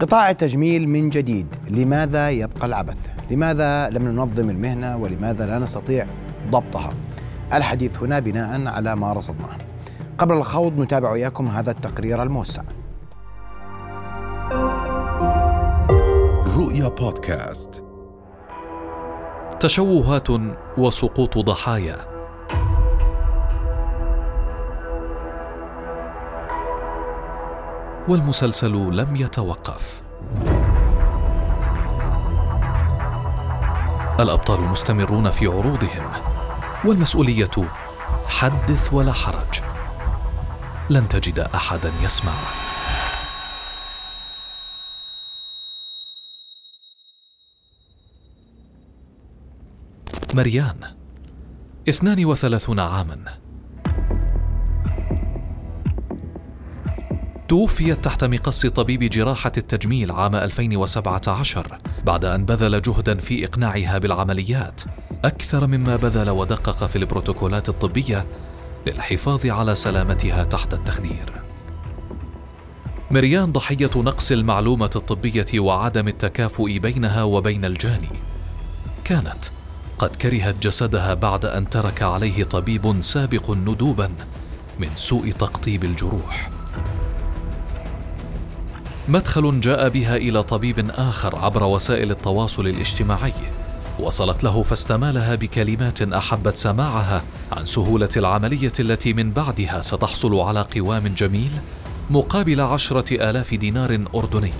قطاع التجميل من جديد. لماذا يبقى العبث؟ لماذا لم ننظم المهنة؟ ولماذا لا نستطيع ضبطها؟ الحديث هنا بناء على ما رصدناه. قبل الخوض نتابع إياكم هذا التقرير الموسع. رؤيا بودكاست. تشوهات وسقوط ضحايا. والمسلسل لم يتوقف. الأبطال مستمرون في عروضهم والمسؤولية حدث ولا حرج. لن تجد أحدا يسمع. مريان اثنان وثلاثون عاما. توفيت تحت مقص طبيب جراحة التجميل عام 2017 بعد أن بذل جهدا في إقناعها بالعمليات أكثر مما بذل ودقق في البروتوكولات الطبية للحفاظ على سلامتها تحت التخدير. مريان ضحية نقص المعلومة الطبية وعدم التكافؤ بينها وبين الجاني. كانت قد كرهت جسدها بعد أن ترك عليه طبيب سابق ندوبا من سوء تقطيب الجروح. مدخل جاء بها إلى طبيب آخر عبر وسائل التواصل الاجتماعي. وصلت له فاستمالها بكلمات أحبت سماعها عن سهولة العملية التي من بعدها ستحصل على قوام جميل مقابل عشرة آلاف دينار أردني.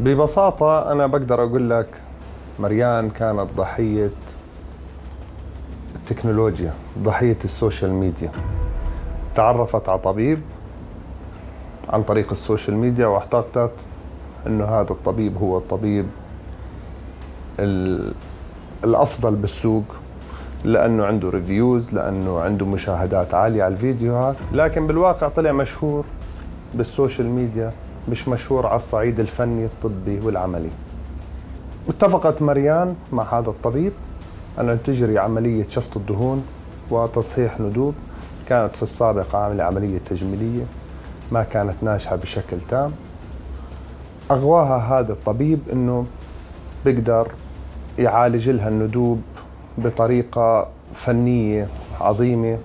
ببساطة أنا بقدر أقول لك مريان كانت ضحية التكنولوجيا ضحية السوشيال ميديا. تعرفت على طبيب عن طريق السوشيال ميديا واعتقدت إنه هذا الطبيب هو الطبيب الأفضل بالسوق لأنه عنده reviews لأنه عنده مشاهدات عالية على الفيديوهات لكن بالواقع طلع مشهور بالسوشيال ميديا مش مشهور على الصعيد الفني الطبي والعملي. اتفقت مريان مع هذا الطبيب أن تجري عملية شفط الدهون وتصحيح ندوب. كانت في السابق عاملة عملية تجميلية. ما كانت ناجحة بشكل تام. أغواها هذا الطبيب أنه بيقدر يعالج لها الندوب بطريقة فنية عظيمة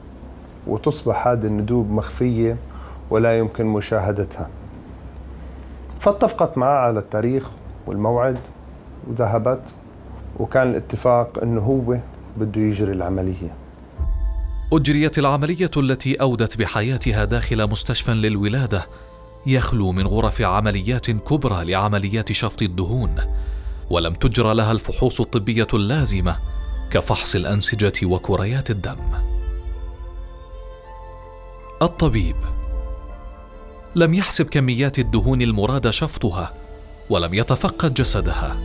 وتصبح هذه الندوب مخفية ولا يمكن مشاهدتها. فاتفقت معه على التاريخ والموعد وذهبت وكان الاتفاق إنه هو بده يجري العملية. أجريت العملية التي أودت بحياتها داخل مستشفى للولادة يخلو من غرف عمليات كبرى لعمليات شفط الدهون ولم تجرى لها الفحوص الطبية اللازمة كفحص الأنسجة وكريات الدم. الطبيب لم يحسب كميات الدهون المراد شفطها ولم يتفقد جسدها.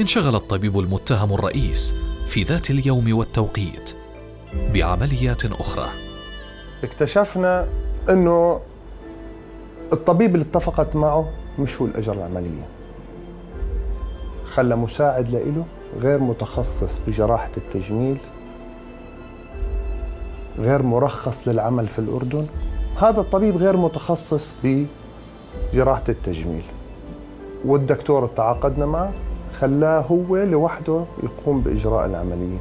انشغل الطبيب المتهم الرئيس في ذات اليوم والتوقيت. بعمليات أخرى. اكتشفنا أنه الطبيب اللي اتفقت معه مش هو الأجر العملية. خلى مساعد لإله غير متخصص بجراحة التجميل غير مرخص للعمل في الأردن. هذا الطبيب غير متخصص بجراحة التجميل. والدكتور تعاقدنا معه خلاه هو لوحده يقوم بإجراء العملية.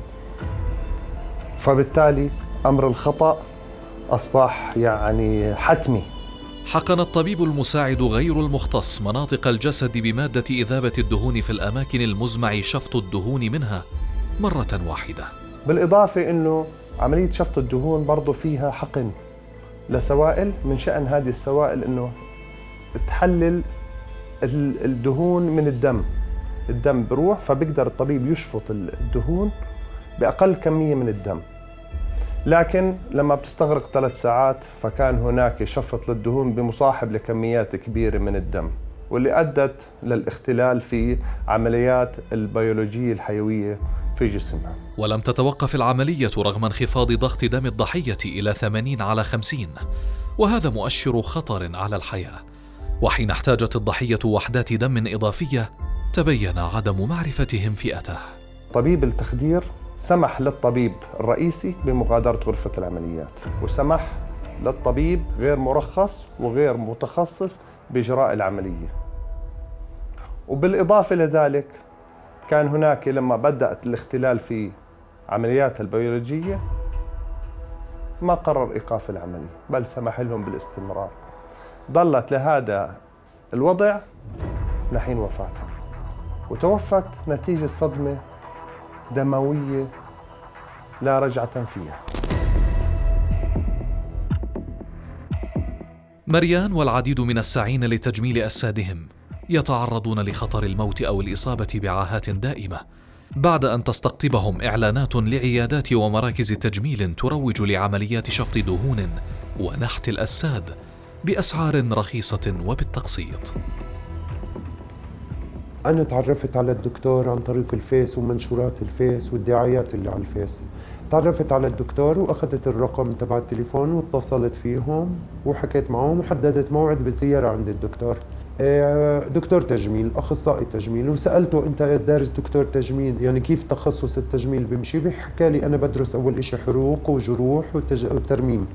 فبالتالي أمر الخطأ أصبح يعني حتمي. حقن الطبيب المساعد غير المختص مناطق الجسد بمادة إذابة الدهون في الأماكن المزمع شفط الدهون منها مرة واحدة. بالإضافة إنه عملية شفط الدهون برضه فيها حقن لسوائل من شأن هذه السوائل إنه تحلل الدهون من الدم. الدم بروح فبيقدر الطبيب يشفط الدهون بأقل كمية من الدم. لكن لما بتستغرق ثلاث ساعات فكان هناك شفط للدهون بمصاحب لكميات كبيرة من الدم واللي أدت للاختلال في عمليات البيولوجية الحيوية في جسمها. ولم تتوقف العملية رغم انخفاض ضغط دم الضحية إلى 80 على 50 وهذا مؤشر خطر على الحياة. وحين احتاجت الضحية وحدات دم إضافية تبين عدم معرفتهم فئته. طبيب التخدير سمح للطبيب الرئيسي بمغادرة غرفة العمليات وسمح للطبيب غير مرخص وغير متخصص بإجراء العملية. وبالإضافة لذلك كان هناك لما بدأت الاختلال في عملياتها البيولوجية ما قرر إيقاف العملية بل سمح لهم بالاستمرار. ظلت لهذا الوضع لحين وفاتها وتوفت نتيجة صدمة دموية لا رجعة فيها. مريان والعديد من الساعين لتجميل أجسادهم يتعرضون لخطر الموت أو الإصابة بعاهات دائمة بعد أن تستقطبهم إعلانات لعيادات ومراكز تجميل تروج لعمليات شفط دهون ونحت الأجساد بأسعار رخيصة وبالتقسيط. أنا تعرفت على الدكتور عن طريق الفيس ومنشورات الفيس والدعايات اللي على الفيس. تعرفت على الدكتور وأخذت الرقم تبع التليفون واتصلت فيهم وحكيت معهم وحددت موعد بالزيارة عند الدكتور. آه، دكتور تجميل أخصائي تجميل وسألته أنت دارس دكتور تجميل يعني كيف تخصص التجميل بيمشي بحكى لي أنا بدرس أول شيء حروق وجروح وترميم.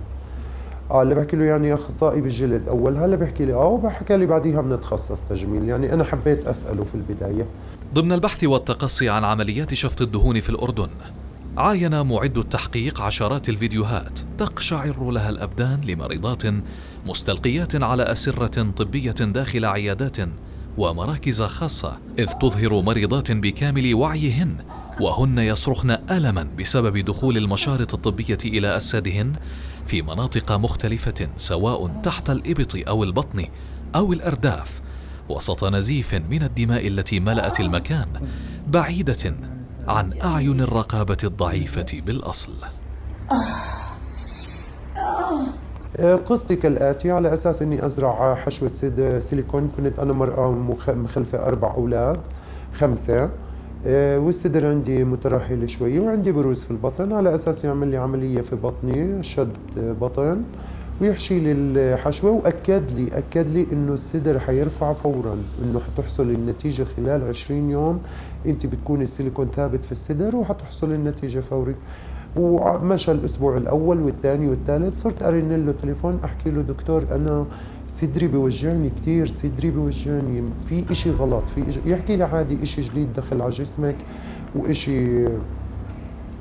آه اللي بحكي له يعني أخصائي بالجلد أول هلا بحكي لي آه وبحكى لي بعديها بنتخصص تجميل يعني أنا حبيت أسأله في البداية. ضمن البحث والتقصي عن عمليات شفط الدهون في الأردن عاين معد التحقيق عشرات الفيديوهات تقشعر لها الأبدان لمريضات مستلقيات على أسرة طبية داخل عيادات ومراكز خاصة إذ تظهر مريضات بكامل وعيهن وهن يصرخن الما بسبب دخول المشارط الطبية إلى أجسادهن في مناطق مختلفة سواء تحت الإبط أو البطن أو الأرداف وسط نزيف من الدماء التي ملأت المكان بعيدة عن أعين الرقابة الضعيفة بالأصل. قصتي كالآتي على أساس أني أزرع حشوة سيليكون كنت أنا مرة مخلفة أربع أولاد خمسة. والصدر عندي مترهل شوي وعندي بروز في البطن على أساس يعمل لي عملية في بطني شد بطن ويحشي لي الحشوة وأكد لي أكد لي إنه الصدر حيرفع فورا إنه حتحصل النتيجة خلال 20 يوم. إنه بتكون السيليكون ثابت في الصدر وحتحصل النتيجة فوري. ومشى الأسبوع الأول والثاني والثالث صرت أرن له تليفون أحكي له دكتور أنا صدري بوجعني كثير صدري بوجعني في إشي غلط في إشي يحكي لي عادي إشي جديد دخل على جسمك وإشي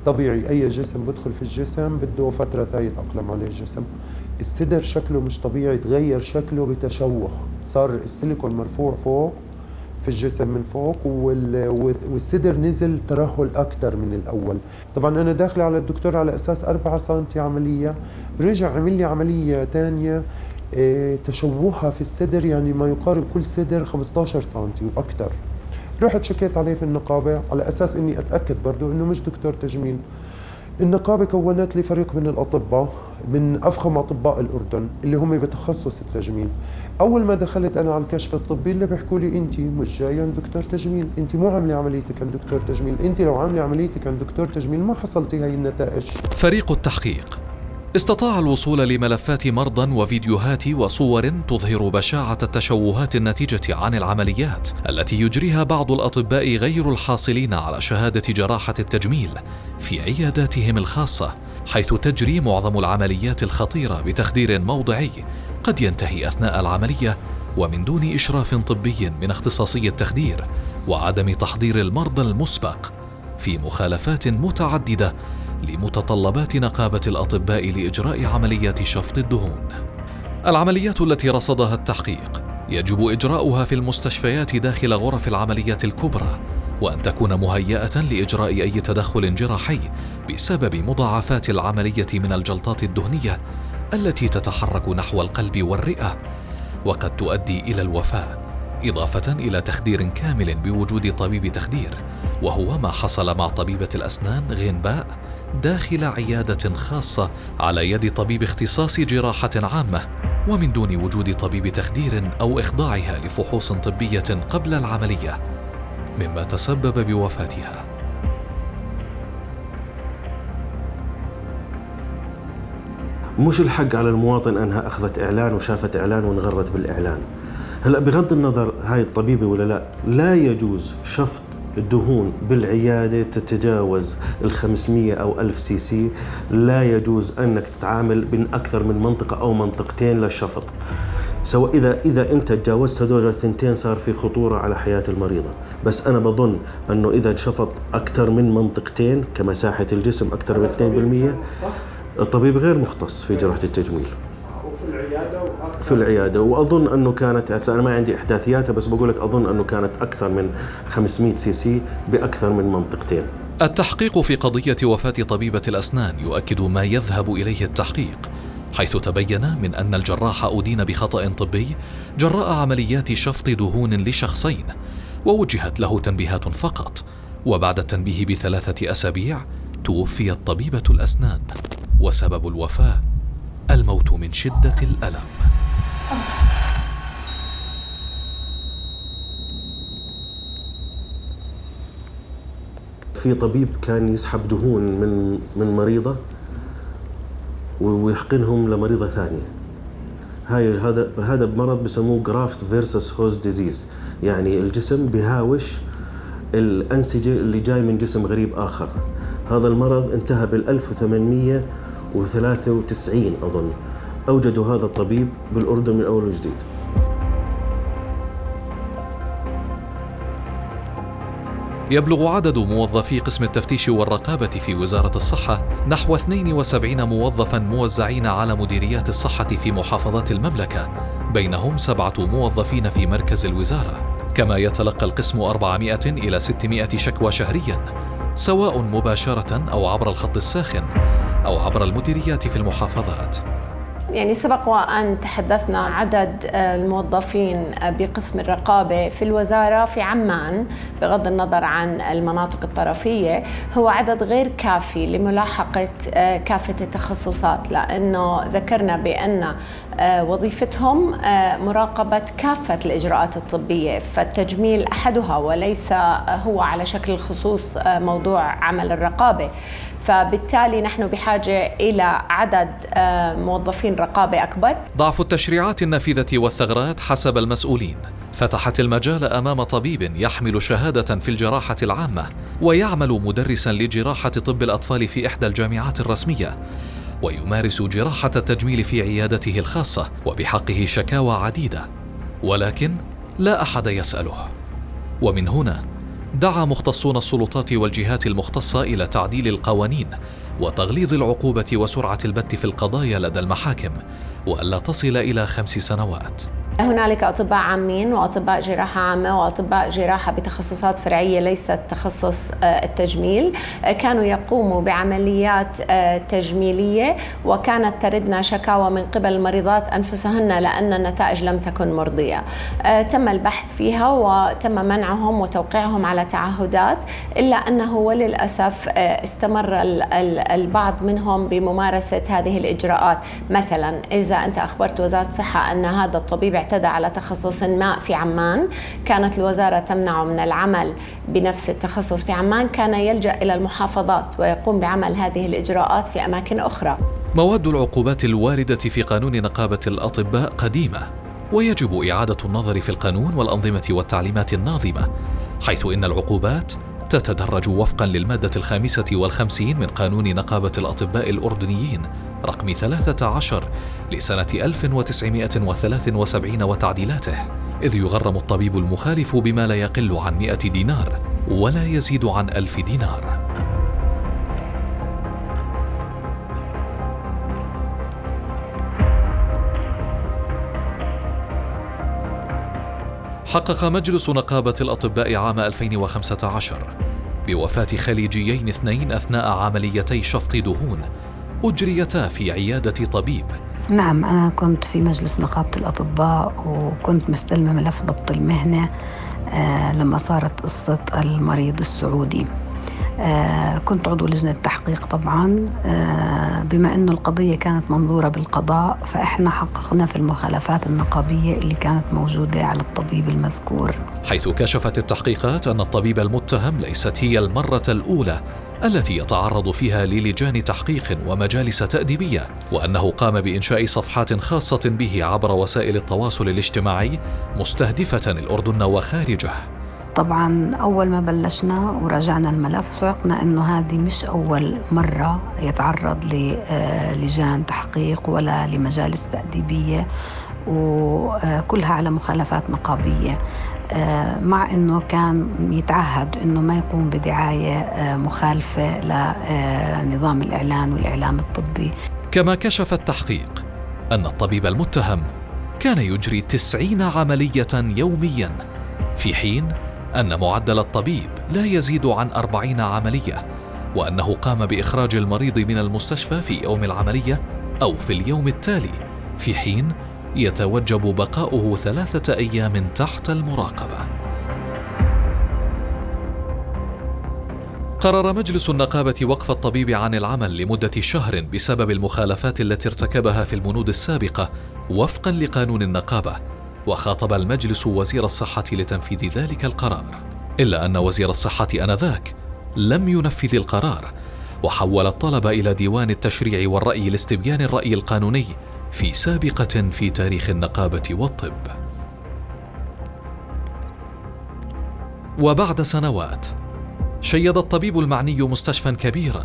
طبيعي. أي جسم بدخل في الجسم بده فترة يتأقلم عليه الجسم. الصدر شكله مش طبيعي تغير شكله بتشوه. صار السيليكون مرفوع فوق في الجسم من فوق والصدر نزل ترهل أكثر من الأول. طبعا أنا داخلة على الدكتور على أساس 4 سم عملية. رجع عمل لي عملية ثانية آه، تشوهها في الصدر يعني ما يقارب كل صدر 15 سم وأكثر رحت شكيت عليه في النقابة على أساس إني أتأكد برضه إنه مش دكتور تجميل. النقابة كونت لي فريق من الأطباء من أفخم أطباء الأردن اللي هم بتخصص التجميل. أول ما دخلت أنا على الكشف الطبي اللي بيحكوا لي أنت مش جاية دكتور تجميل. أنت مو عاملة عمليتك عند دكتور تجميل. أنت لو عاملة عمليتك عند دكتور تجميل ما حصلتي هاي النتائج. فريق التحقيق. استطاع الوصول لملفات مرضى وفيديوهات وصور تظهر بشاعة التشوهات الناتجة عن العمليات التي يجريها بعض الأطباء غير الحاصلين على شهادة جراحة التجميل في عياداتهم الخاصة حيث تجري معظم العمليات الخطيرة بتخدير موضعي قد ينتهي أثناء العملية ومن دون إشراف طبي من اختصاصي التخدير وعدم تحضير المرضى المسبق في مخالفات متعددة لمتطلبات نقابة الأطباء لإجراء عمليات شفط الدهون. العمليات التي رصدها التحقيق يجب إجراؤها في المستشفيات داخل غرف العمليات الكبرى وأن تكون مهيئة لإجراء أي تدخل جراحي بسبب مضاعفات العملية من الجلطات الدهنية التي تتحرك نحو القلب والرئة وقد تؤدي إلى الوفاة إضافة إلى تخدير كامل بوجود طبيب تخدير وهو ما حصل مع طبيبة الأسنان غينباء داخل عيادة خاصة على يد طبيب اختصاص جراحة عامة ومن دون وجود طبيب تخدير أو إخضاعها لفحوص طبية قبل العملية مما تسبب بوفاتها. مش الحق على المواطن أنها أخذت إعلان وشافت إعلان وانغرت بالإعلان. هلأ بغض النظر هاي طبيبة ولا لا لا يجوز شفط الدهون بالعيادة تتجاوز ال 500 أو 1000 سي سي. لا يجوز أنك تتعامل بين أكثر من منطقة أو منطقتين للشفط سواء إذا إذا أنت تجاوزت هذول الثنتين صار في خطورة على حياة المريضة. بس أنا بظن أنه إذا شفط أكثر من منطقتين كمساحة الجسم أكثر من 2% الطبيب غير مختص في جراحه التجميل. في العيادة في العيادة. وأظن أنه كانت أنا ما عندي احداثياتها بس بقول لك أظن أنه كانت أكثر من 500 سي سي بأكثر من منطقتين. التحقيق في قضية وفاة طبيبة الأسنان يؤكد ما يذهب إليه التحقيق حيث تبين من أن الجراح أدين بخطأ طبي جراء عمليات شفط دهون لشخصين ووجهت له تنبيهات فقط. وبعد التنبيه بثلاثة أسابيع توفيت طبيبة الأسنان وسبب الوفاة الموت من شدة الألم. في طبيب كان يسحب دهون من من مريضة ويحقنهم لمريضة ثانية. هاي هذا هذا بمرض بسموه graft versus host disease يعني الجسم بهاوش الأنسجة اللي جاي من جسم غريب آخر. هذا المرض انتهى بال 1893 أظن. اوجدوا هذا الطبيب بالأردن من أول وجديد. يبلغ عدد موظفي قسم التفتيش والرقابة في وزارة الصحة نحو 72 موظفا موزعين على مديريات الصحة في محافظات المملكة بينهم سبعة موظفين في مركز الوزارة. كما يتلقى القسم 400 إلى 600 شكوى شهريا سواء مباشرة أو عبر الخط الساخن أو عبر المديريات في المحافظات. يعني سبق وأن تحدثنا عدد آه، الموظفين آه، بقسم الرقابة في الوزارة في عمان بغض النظر عن المناطق الطرفية هو عدد غير كافي لملاحقة آه، كافة التخصصات لأنه ذكرنا بأن وظيفتهم مراقبة كافة الإجراءات الطبية فالتجميل أحدها وليس هو على شكل خصوص موضوع عمل الرقابة. فبالتالي نحن بحاجة إلى عدد آه، موظفين رقابة أكبر. ضعف التشريعات النافذة والثغرات حسب المسؤولين. فتحت المجال أمام طبيب يحمل شهادة في الجراحة العامة ويعمل مدرسا لجراحة طب الأطفال في إحدى الجامعات الرسمية ويمارس جراحة التجميل في عيادته الخاصة وبحقه شكاوى عديدة. ولكن لا أحد يسأله. ومن هنا دعا مختصون السلطات والجهات المختصة إلى تعديل القوانين وتغليظ العقوبة وسرعة البت في القضايا لدى المحاكم وألا تصل إلى خمس سنوات. هنالك أطباء عامين وأطباء جراحة عامة وأطباء جراحة بتخصصات فرعية ليست تخصص آه، التجميل. آه، كانوا يقوموا بعمليات آه، تجميلية وكانت تردنا شكاوى من قبل المريضات أنفسهن لأن النتائج لم تكن مرضية. تم البحث فيها وتم منعهم وتوقيعهم على تعهدات إلا أنه وللأسف استمر البعض منهم بممارسة هذه الإجراءات. مثلا إذا أنت أخبرت وزارة الصحة أن هذا الطبيب اعتدى على تخصص ما في عمان. كانت الوزارة تمنعه من العمل بنفس التخصص في عمان. كان يلجأ إلى المحافظات ويقوم بعمل هذه الإجراءات في أماكن أخرى. مواد العقوبات الواردة في قانون نقابة الأطباء قديمة ويجب إعادة النظر في القانون والأنظمة والتعليمات الناظمة حيث إن العقوبات تتدرج وفقا للمادة الخامسة والخمسين من قانون نقابة الأطباء الأردنيين رقم 13 لسنة 1973 وتعديلاته إذ يغرم الطبيب المخالف بما لا يقل عن 100 دينار ولا يزيد عن ألف دينار. حقق مجلس نقابة الأطباء عام 2015 بوفاة خليجيين اثنين أثناء عمليتي شفط دهون أجريتا في عيادة طبيب. نعم أنا كنت في مجلس نقابة الأطباء وكنت مستلمة ملف ضبط المهنة آه، لما صارت قصة المريض السعودي. آه، كنت عضو لجنة تحقيق طبعا آه، بما أنه القضية كانت منظورة بالقضاء فإحنا حققنا في المخالفات النقابية اللي كانت موجودة على الطبيب المذكور. حيث كشفت التحقيقات أن الطبيب المتهم ليست هي المرة الأولى التي يتعرض فيها للجان تحقيق ومجالس تأديبية وأنه قام بإنشاء صفحات خاصة به عبر وسائل التواصل الاجتماعي مستهدفة الأردن وخارجه. طبعا أول ما بلشنا وراجعنا الملف صعقنا أنه هذه مش أول مرة يتعرض للجان تحقيق ولا لمجالس تأديبية وكلها على مخالفات نقابية آه، مع إنه كان يتعهد إنه ما يقوم بدعاية آه، مخالفة لنظام الإعلان والإعلام الطبي. كما كشف التحقيق أن الطبيب المتهم كان يجري تسعين عملية يوميا في حين أن معدل الطبيب لا يزيد عن أربعين عملية وأنه قام بإخراج المريض من المستشفى في يوم العملية أو في اليوم التالي في حين يتوجب بقاؤه ثلاثة أيام تحت المراقبة. قرر مجلس النقابة وقف الطبيب عن العمل لمدة شهر بسبب المخالفات التي ارتكبها في البنود السابقة وفقا لقانون النقابة وخاطب المجلس وزير الصحة لتنفيذ ذلك القرار. إلا أن وزير الصحة آنذاك لم ينفذ القرار وحول الطلب إلى ديوان التشريع والرأي لاستبيان الرأي القانوني في سابقة في تاريخ النقابة والطب. وبعد سنوات شيد الطبيب المعني مستشفى كبيرا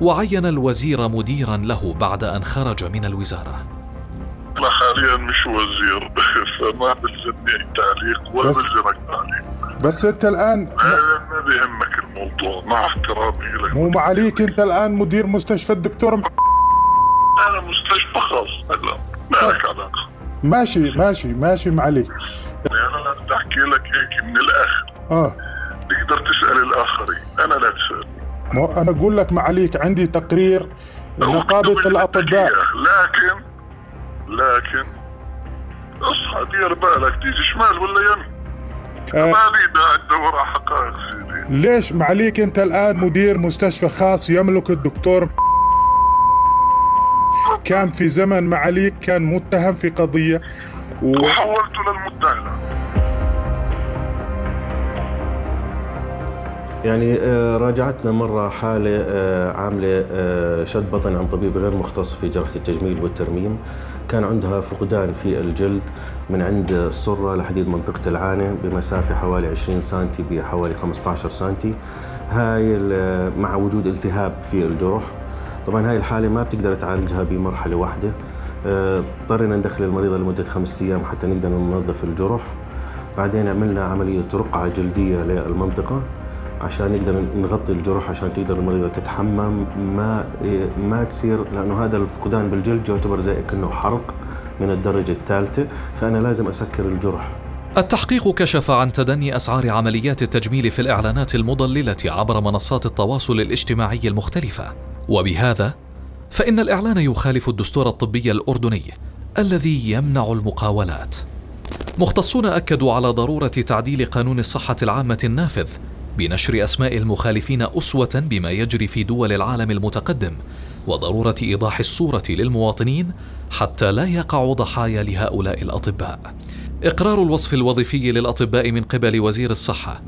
وعين الوزير مديرا له بعد أن خرج من الوزارة. أنا حاليا مش وزير فما بلزمني تعليق ولا بلزمك تعليق بس أنت الآن ما بيهمك الموضوع مع احترامي لك. مو معليك أنت الآن مدير مستشفى الدكتور مح... أنا مستشفى خاص. هلا ما لك علاقه ماشي ماشي ماشي معلي يعني أنا لا بدي احكي لك هيك من الآخر. آه. تقدر تسأل الآخرين. أنا لا تسألني. أنا أقول لك معليك عندي تقرير نقابه الأطباء لكن لكن اصحى دير بالك. تيجي شمال ولا يمين؟ آه. مالي دا تدور على حقائق سيدي. ليش معليك أنت الآن مدير مستشفى خاص يملك الدكتور كان في زمن معاليك كان متهم في قضية و... وحولته للمتهم يعني آه، راجعتنا مرة حالة آه، عاملة آه، شد بطن عن طبيب غير مختص في جراحة التجميل والترميم. كان عندها فقدان في الجلد من عند السرة لحديد منطقة العانة بمسافة حوالي 20 سنتي بحوالي 15 سنتي. هاي مع وجود التهاب في الجرح طبعا هاي الحالة ما بتقدر تعالجها بمرحلة واحدة. اضطرينا ندخل المريضة لمدة خمسة أيام حتى نقدر ننظف الجرح. بعدين عملنا عملية رقعة جلدية للمنطقة عشان نقدر نغطي الجرح عشان تقدر المريضة تتحمم ما ما تصير لأنه هذا الفقدان بالجلد يعتبر زي كأنه حرق من الدرجة الثالثة فأنا لازم أسكر الجرح. التحقيق كشف عن تدني أسعار عمليات التجميل في الإعلانات المضللة عبر منصات التواصل الاجتماعي المختلفة. وبهذا فإن الإعلان يخالف الدستور الطبي الأردني الذي يمنع المقاولات. مختصون أكدوا على ضرورة تعديل قانون الصحة العامة النافذ بنشر أسماء المخالفين أسوة بما يجري في دول العالم المتقدم وضرورة إيضاح الصورة للمواطنين حتى لا يقعوا ضحايا لهؤلاء الأطباء. إقرار الوصف الوظيفي للأطباء من قبل وزير الصحة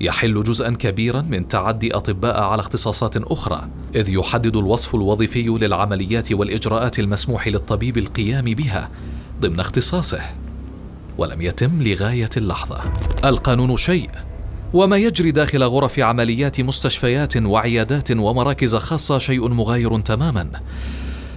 يحل جزءا كبيرا من تعدي أطباء على اختصاصات أخرى إذ يحدد الوصف الوظيفي للعمليات والإجراءات المسموح للطبيب القيام بها ضمن اختصاصه ولم يتم لغاية اللحظة. القانون شيء وما يجري داخل غرف عمليات مستشفيات وعيادات ومراكز خاصة شيء مغاير تماما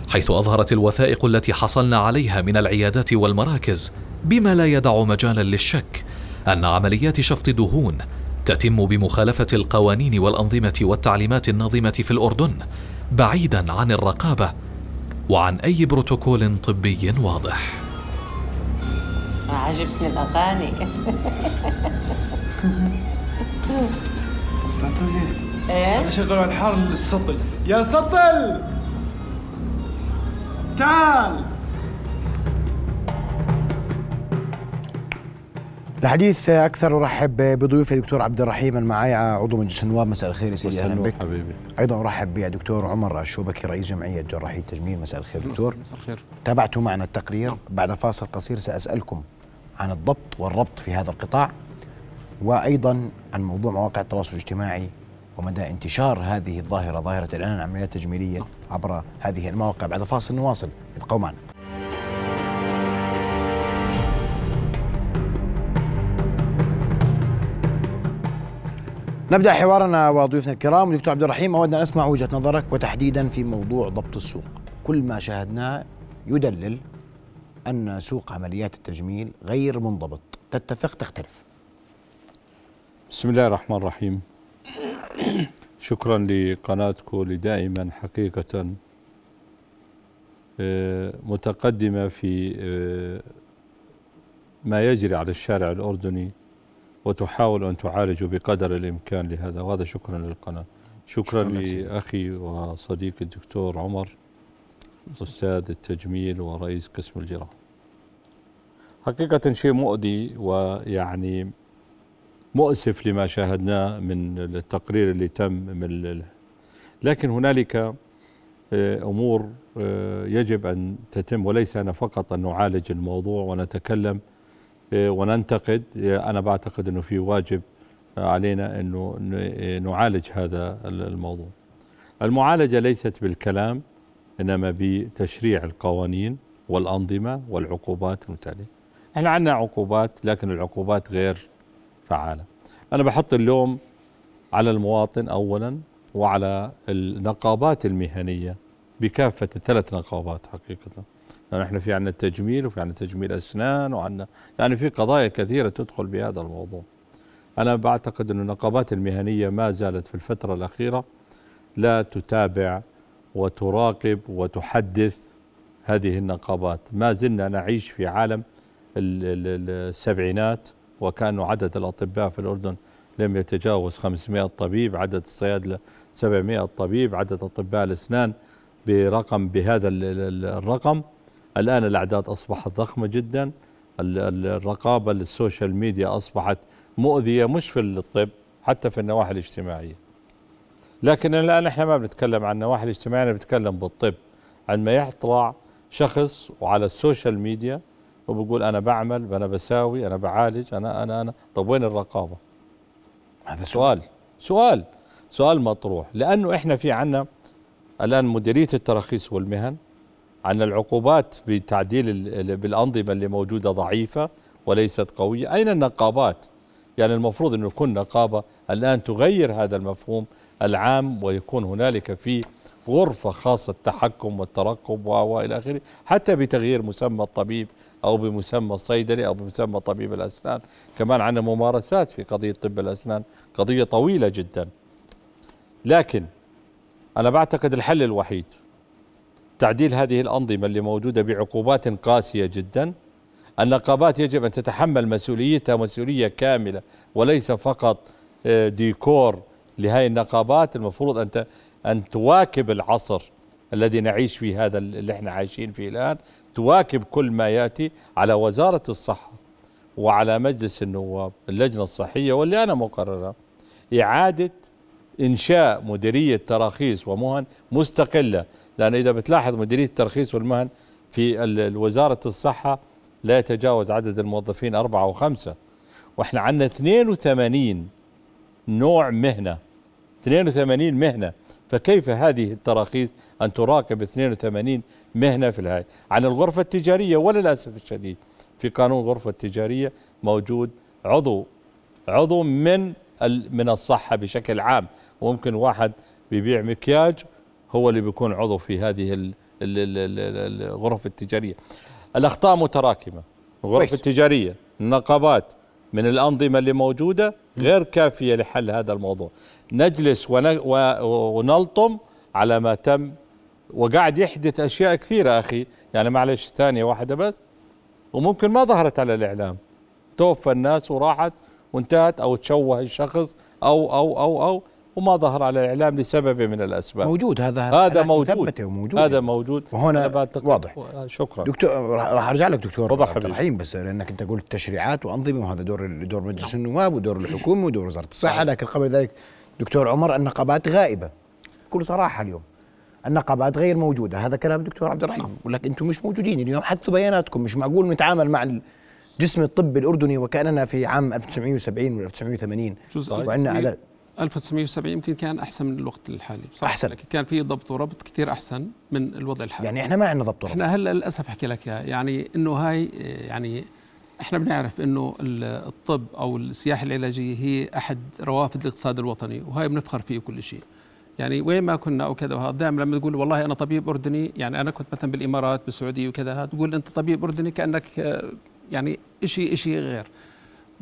حيث أظهرت الوثائق التي حصلنا عليها من العيادات والمراكز بما لا يدع مجالا للشك أن عمليات شفط دهون تتم بمخالفة القوانين والأنظمة والتعليمات الناظمة في الأردن بعيدا عن الرقابة وعن أي بروتوكول طبي واضح. عجبتني الأغاني. إيه؟ أنا شغال على الحار السطل. يا سطل! تعال! الحديث أكثر أرحب بضيوفي الدكتور عبد الرحيم المعايع عضو مجلس النواب. مساء الخير يا سيدي أهلا بك. حبيبي. أيضا أرحب بالدكتور عمر الشوبكي رئيس جمعية جراحي التجميل. مساء الخير دكتور. مساء الخير. تابعتوا معنا التقرير. بعد فاصل قصير سأسألكم عن الضبط والربط في هذا القطاع وأيضا عن موضوع مواقع التواصل الاجتماعي ومدى انتشار هذه الظاهرة ظاهرة الإعلان عن عمليات تجميلية عبر هذه المواقع. بعد فاصل نواصل ابقوا معنا. نبدأ حوارنا وضيوفنا الكرام دكتور عبد الرحيم أود أن أسمع وجهة نظرك وتحديدا في موضوع ضبط السوق. كل ما شاهدناه يدلل أن سوق عمليات التجميل غير منضبط. تتفق؟ تختلف. بسم الله الرحمن الرحيم. شكرا لقناتكم لدائما حقيقة آه، متقدمة في آه، ما يجري على الشارع الأردني. وتحاول أن تعالج بقدر الإمكان لهذا. وهذا شكرا للقناة. شكرا, شكراً. لأخي وصديقي الدكتور عمر أستاذ التجميل ورئيس قسم الجراحة. حقيقة شيء مؤذي ويعني مؤسف لما شاهدناه من التقرير اللي تم من لكن هنالك آه، أمور آه، يجب أن تتم وليس أنا فقط أن نعالج الموضوع ونتكلم وننتقد آه، أنا بعتقد إنه في واجب آه، علينا إنه آه، نعالج هذا ال- الموضوع. المعالجة ليست بالكلام إنما بتشريع القوانين والأنظمة والعقوبات المتاليه. إحنا عندنا عقوبات لكن العقوبات غير فعالة. أنا بحط اللوم على المواطن اولا وعلى النقابات المهنية بكافة الثلاث نقابات حقيقة. يعني إحنا في عندنا التجميل وفي عندنا تجميل أسنان وعندنا يعني في قضايا كثيرة تدخل بهذا الموضوع. أنا بعتقد أن النقابات المهنية ما زالت في الفترة الأخيرة لا تتابع وتراقب وتحدث هذه النقابات ما زلنا نعيش في عالم ال- ال- ال- السبعينات وكأن عدد الأطباء في الأردن لم يتجاوز 500 طبيب عدد الصيادلة 700 طبيب عدد أطباء الأسنان برقم بهذا ال- ال- الرقم الآن الأعداد أصبحت ضخمة جدا. ال- ال- الرقابة للسوشيال ميديا أصبحت مؤذية مش في الطب حتى في النواحي الاجتماعية. لكن الآن إحنا ما بنتكلم عن النواحي الاجتماعية بنتكلم بالطب. عندما يطلع شخص وعلى السوشيال ميديا وبقول أنا بعمل أنا بساوي أنا بعالج أنا أنا أنا. طب وين الرقابة؟ هذا سؤال. سؤال. سؤال مطروح. لأنه إحنا في عنا الآن مديرية التراخيص والمهن. عن العقوبات بتعديل ال- ال- بالأنظمة اللي موجودة ضعيفة وليست قوية. أين النقابات؟ يعني المفروض أن يكون نقابة الآن تغير هذا المفهوم العام ويكون هنالك في غرفة خاصة التحكم والترقب وإلى آخره حتى بتغيير مسمى الطبيب أو بمسمى الصيدلي أو بمسمى طبيب الأسنان. كمان عندنا ممارسات في قضية طب الأسنان قضية طويلة جدا. لكن أنا بعتقد الحل الوحيد تعديل هذه الأنظمة اللي موجودة بعقوبات قاسية جدا. النقابات يجب أن تتحمل مسؤوليتها مسؤولية كاملة وليس فقط آه، ديكور لهذه النقابات. المفروض أن أن تواكب العصر الذي نعيش فيه هذا اللي إحنا عايشين فيه الآن. تواكب كل ما يأتي على وزارة الصحة وعلى مجلس النواب اللجنة الصحية واللي أنا مقررها. إعادة إنشاء مديرية تراخيص ومهن مستقلة لأن إذا بتلاحظ مديرية الترخيص والمهن في وزارة الصحة لا يتجاوز عدد الموظفين أربعة أو خمسة وإحنا عندنا 82 نوع مهنة. 82 مهنة. فكيف هذه التراخيص أن تراقب 82 مهنة في الهاي عن الغرفة التجارية وللأسف الشديد. في قانون الغرفة التجارية موجود عضو عضو من من الصحة بشكل عام. وممكن واحد بيبيع مكياج هو اللي بيكون عضو في هذه ال- ال- ال- ال- الغرف التجارية. الأخطاء متراكمة. الغرف كويس. التجارية النقابات من الأنظمة اللي موجودة غير كافية لحل هذا الموضوع. نجلس ونلطم على ما تم. وقاعد يحدث أشياء كثيرة أخي. يعني معلش ثانية واحدة بس. وممكن ما ظهرت على الإعلام. توفى الناس وراحت وانتهت أو تشوه الشخص أو أو أو أو وما ظهر على الإعلام لسبب من الأسباب. موجود هذا هذا موجود. وموجود. هذا موجود. وهنا واضح. شكرا. دكتور راح أرجع لك دكتور عبد. الرحيم بس لأنك أنت قلت تشريعات وأنظمة وهذا دور دور مجلس النواب ودور الحكومة ودور وزارة الصحة. لكن قبل ذلك دكتور عمر النقابات غائبة. بكل صراحة اليوم النقابات غير موجودة. هذا كلام الدكتور عبد الرحيم. يقول لك أنتم مش موجودين اليوم. حثوا بياناتكم. مش معقول نتعامل مع الجسم الطبي الأردني وكأننا في عام 1970 ولا 1980 جزء وعندنا عدد 1970 يمكن كان أحسن من الوقت الحالي بصراحة. أحسن. لكن كان في ضبط وربط كثير أحسن من الوضع الحالي يعني إحنا ما عندنا ضبط وربط. إحنا هلأ للأسف أحكي لك إياها، يعني إنه هاي يعني إحنا بنعرف إنه ال- الطب أو السياحة العلاجية هي أحد روافد الاقتصاد الوطني وهاي بنفخر فيه كل شيء يعني وين ما كنا أو كذا وهذا دائما لما تقول والله أنا طبيب أردني يعني أنا كنت مثلا بالإمارات بالسعودية وكذا تقول أنت طبيب أردني كأنك يعني شيء شيء غير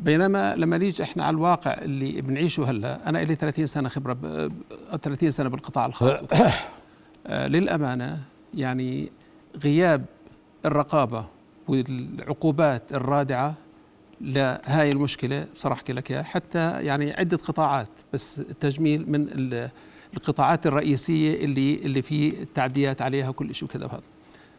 بينما لما نيجي إحنا على الواقع اللي بنعيشه هلا أنا لي 30 سنة خبرة ب 30 سنة بالقطاع الخاص. آه للأمانة يعني غياب الرقابة والعقوبات الرادعة لهاي المشكلة بصراحه احكي لك حتى يعني عدة قطاعات بس التجميل من القطاعات الرئيسية اللي اللي في التعديات عليها كل شيء وكذا وهذا.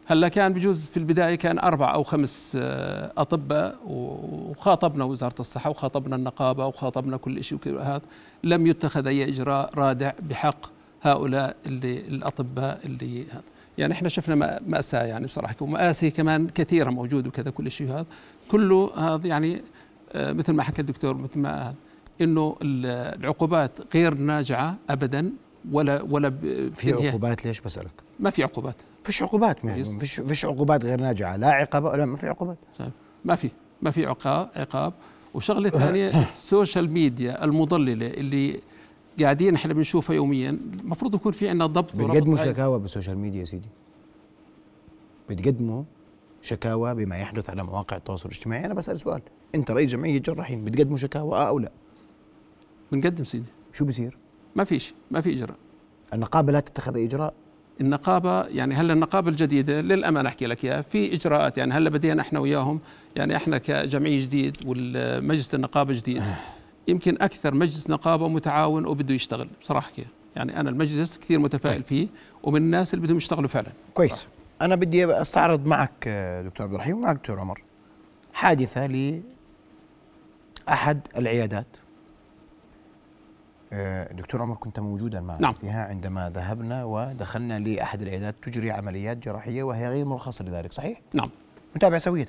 هلا كان بجوز في البداية كان أربع أو خمس آه، أطباء وخاطبنا وزارة الصحة وخاطبنا النقابة وخاطبنا كل شيء وهذا لم يتخذ أي إجراء رادع بحق هؤلاء اللي الأطباء اللي هذا. يعني إحنا شفنا مأساة يعني بصراحة. ومآسي كمان كثيرة موجودة وكذا كل شيء هذا كله هذا يعني آه، مثل ما حكى الدكتور مثل ما إنه العقوبات غير ناجعة ابدا ولا ولا في عقوبات ليش بسألك؟ ما في عقوبات. فيش عقوبات يعني فيش فيش عقوبات غير ناجعة لا عقاب ولا ما في عقوبات. ما في ما في عقاب عقاب. وشغلة ثانية السوشيال ميديا المضللة اللي قاعدين إحنا بنشوفها يوميا المفروض يكون في عندنا ضبط بتقدموا شكاوى بالسوشيال ميديا يا سيدي. بتقدموا شكاوى بما يحدث على مواقع التواصل الاجتماعي. أنا بسأل سؤال أنت رئيس جمعية جراحين بتقدموا شكاوى آه أو لا؟ بنقدم سيدي. شو بصير ما فيش ما في إجراء. النقابة لا تتخذ إجراء. النقابة يعني هلا النقابة الجديدة للأمانة أحكي لك إياها في إجراءات يعني هلا بدينا إحنا وياهم يعني إحنا كجمعية جديد والمجلس النقابة جديد يمكن أكثر مجلس نقابة متعاون وبده يشتغل بصراحة كيف يعني أنا المجلس كثير متفائل طيب. فيه ومن الناس اللي بدهم يشتغلوا فعلا. كويس. أنا بدي أستعرض معك دكتور عبد الرحيم ومعك دكتور عمر حادثة لأحد العيادات. دكتور عمر كنت موجودا معنا نعم. فيها عندما ذهبنا ودخلنا لأحد العيادات تجري عمليات جراحية وهي غير مرخصة لذلك صحيح؟ نعم نتابع سوية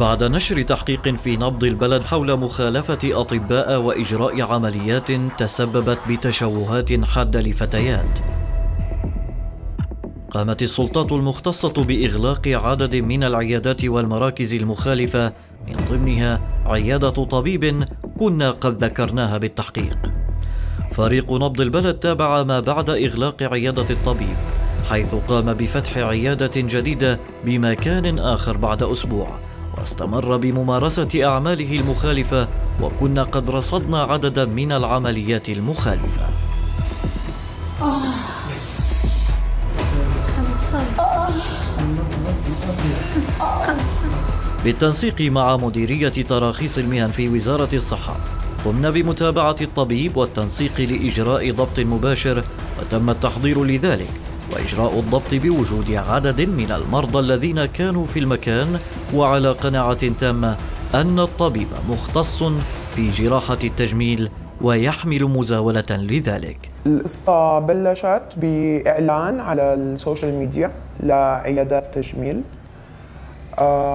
بعد نشر تحقيق في نبض البلد حول مخالفة أطباء وإجراء عمليات تسببت بتشوهات حادة لفتيات قامت السلطات المختصة بإغلاق عدد من العيادات والمراكز المخالفة من ضمنها عيادة طبيب كنا قد ذكرناها بالتحقيق. فريق نبض البلد تابع ما بعد إغلاق عيادة الطبيب، حيث قام بفتح عيادة جديدة بمكان آخر بعد أسبوع، واستمر بممارسة أعماله المخالفة، وكنا قد رصدنا عددا من العمليات المخالفة. بالتنسيق مع مديرية تراخيص المهن في وزارة الصحة. قمنا بمتابعة الطبيب والتنسيق لإجراء ضبط مباشر وتم التحضير لذلك وإجراء الضبط بوجود عدد من المرضى الذين كانوا في المكان وعلى قناعة تامة أن الطبيب مختص في جراحة التجميل ويحمل مزاولة لذلك. القصة بلشت بإعلان على السوشيال ميديا لعيادات تجميل.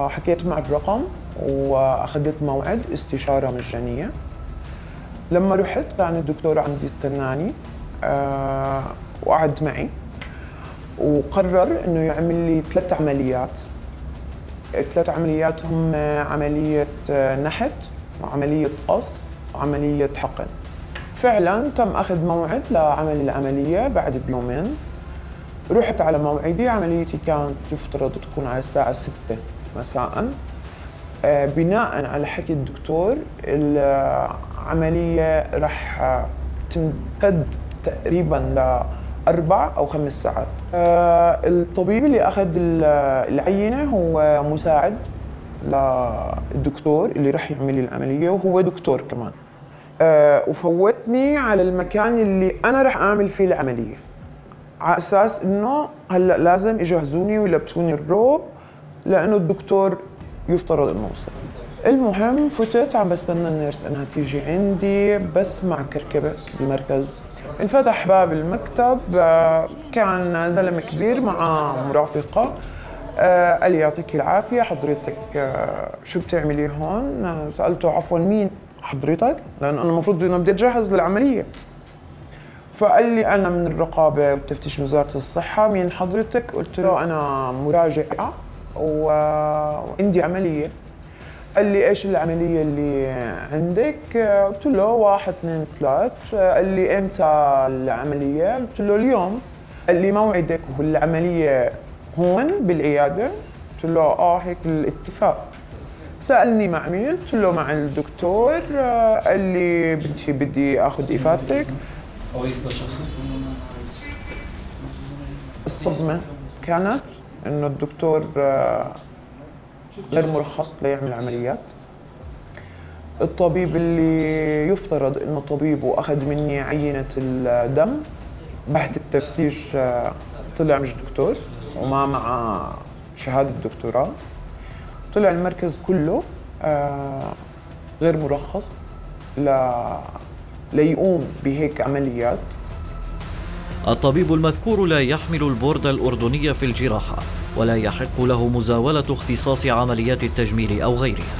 حكيت مع الرقم وأخذت موعد استشارة مجانية. لما رحت كان الدكتور عم بيستناني آه، وقعد معي وقرر إنه يعمل لي ثلاث عمليات. ثلاث عمليات هم عملية نحت وعملية قص وعملية حقن. فعلا تم أخذ موعد لعمل العملية بعد بيومين. رحت على موعدي عمليتي كانت يفترض تكون على الساعة 6 مساء. آه، بناء على حكي الدكتور العملية راح تمتد تقريبا لأربع أو خمس ساعات. آه، الطبيب اللي أخذ العينة هو مساعد للدكتور اللي راح يعمل لي العملية وهو دكتور كمان. آه، وفوتني على المكان اللي أنا راح أعمل فيه العملية. على أساس إنه هلأ لازم يجهزوني ويلبسوني الروب لأنه الدكتور يفترض إنه وصل المهم فتت عم بستنى النيرس. انها تيجي عندي بسمع كركبة بالمركز انفتح باب المكتب كان زلمة كبير مع مرافقة. آه، قال لي يعطيك العافية حضرتك آه، شو بتعملي هون؟ سألته عفوا مين حضرتك؟ لأنه أنا المفروض إنه بدي أتجهز للعملية. فقال لي أنا من الرقابة وتفتيش وزارة الصحة مين حضرتك؟ قلت له أنا مراجعه وعندي عملية. قال لي إيش العملية اللي عندك؟ قلت له واحد اثنين ثلاث. قال لي إمتى العملية؟ قلت له اليوم. قال لي موعدك والعملية هون بالعيادة. قلت له آه هيك الاتفاق. سألني مع مين؟ قلت له مع الدكتور. قال لي بنتي بدي آخذ إفادتك. الصدمة كانت إنه الدكتور آه، غير مرخص ليعمل عمليات. الطبيب اللي يفترض إنه طبيب واخذ مني عينة الدم بعد التفتيش آه، طلع مش دكتور وما مع شهادة دكتوراه طلع المركز كله آه، غير مرخص ل ليقوم بهيك عمليات؟ الطبيب المذكور لا يحمل البورد الأردني في الجراحة ولا يحق له مزاولة اختصاص عمليات التجميل أو غيرها.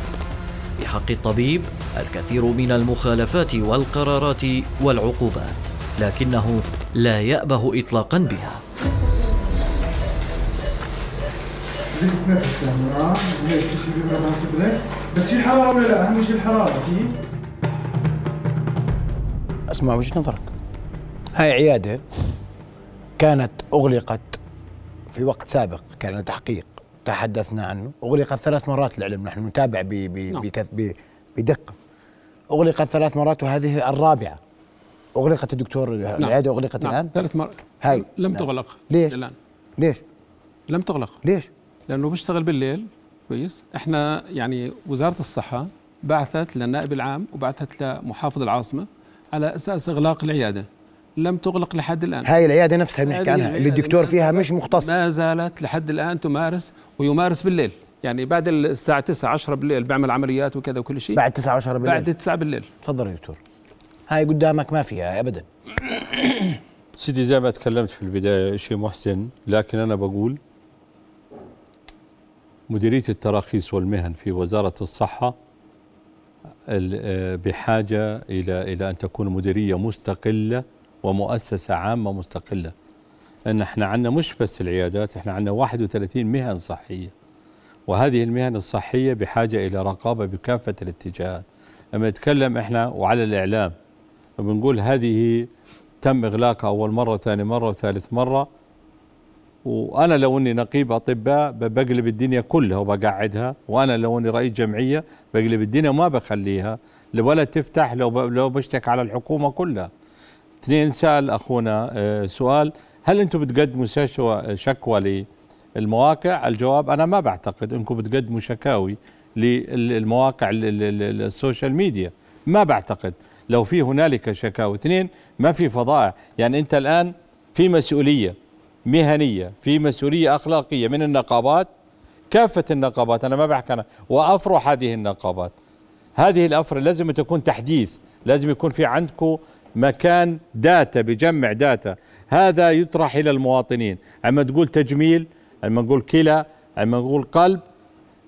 بحق الطبيب الكثير من المخالفات والقرارات والعقوبات لكنه لا يأبه إطلاقا بها. بس في حراره ولا لا؟ اهم شيء الحراره في؟ اسمع وجهة نظرك. هاي عيادة كانت أغلقت في وقت سابق كان تحقيق تحدثنا عنه. أغلقت ثلاث مرات للعلم نحن نتابع ب ب نعم. ب بدقة. أغلقت ثلاث مرات وهذه الرابعة. أغلقت الدكتور العيادة أغلقت نعم. الآن؟ ثلاث مرات. هاي. لم نعم. تغلق ليش؟ الآن. ليش؟ لم تغلق. ليش؟ لأنه بيشتغل بالليل. كويس. إحنا يعني وزارة الصحة بعثت للنائب العام وبعثت لمحافظ العاصمة. على أساس إغلاق العيادة. لم تغلق لحد الآن. هاي العيادة نفسها اللي بنحكي عنها اللي الدكتور فيها مش مختص. ما زالت لحد الآن تمارس ويمارس بالليل. يعني بعد الساعة 9 10 بالليل بيعمل عمليات وكذا وكل شيء. بعد 9 10 بالليل. بعد 9 بالليل. تفضل يا دكتور. هاي قدامك ما فيها ابدا. سيدي زي ما تكلمت في البداية شيء محسن لكن أنا بقول مديرية التراخيص والمهن في وزارة الصحة ال- آه، بحاجة إلى إلى أن تكون مديرية مستقلة ومؤسسة عامة مستقلة. لأن إحنا عندنا مش بس العيادات إحنا عندنا 31 مهن صحية. وهذه المهن الصحية بحاجة إلى رقابة بكافة الاتجاهات. لما نتكلم إحنا وعلى الإعلام بنقول هذه تم إغلاقها أول مرة ثاني مرة وثالث مرة. وأنا لو أني نقيب أطباء ب- بقلب الدنيا كلها وبقعدها وأنا لو أني رئيس جمعية بقلب الدنيا وما بخليها. ولا تفتح لو لو بشتك على الحكومة كلها. اثنين سأل أخونا آه، سؤال هل أنتم بتقدموا شكوى شكوى للمواقع؟ الجواب أنا ما بعتقد أنكم بتقدموا شكاوي للمواقع ال- ال- ال- السوشيال ميديا. ما بعتقد. لو في هنالك شكاوي. اثنين ما في فضائع يعني أنت الآن في مسؤولية. مهنية في مسؤولية أخلاقية من النقابات. كافة النقابات أنا ما بحكي أنا وأفرح هذه النقابات. هذه الأفرع لازم تكون تحديث لازم يكون في عندكم مكان data بجمع data. هذا يطرح إلى المواطنين. عما تقول تجميل عما نقول كلى عما نقول قلب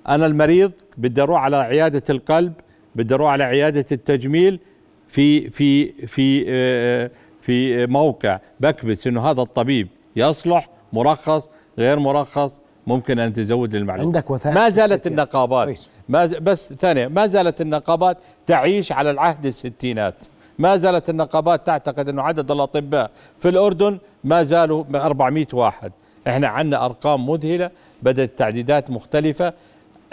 أنا المريض بدي أروح على عيادة القلب بدي أروح على عيادة التجميل في في في آه، في موقع بكبس إنه هذا الطبيب. يصلح مرخص غير مرخص ممكن أن تزود المعلومات عندك وثائق ما زالت النقابات. ما ز- بس ثانية ما زالت النقابات تعيش على العهد الستينات. ما زالت النقابات تعتقد أنه عدد الأطباء في الأردن ما زالوا 400 واحد. إحنا عندنا أرقام مذهلة بدأت تعديدات مختلفة.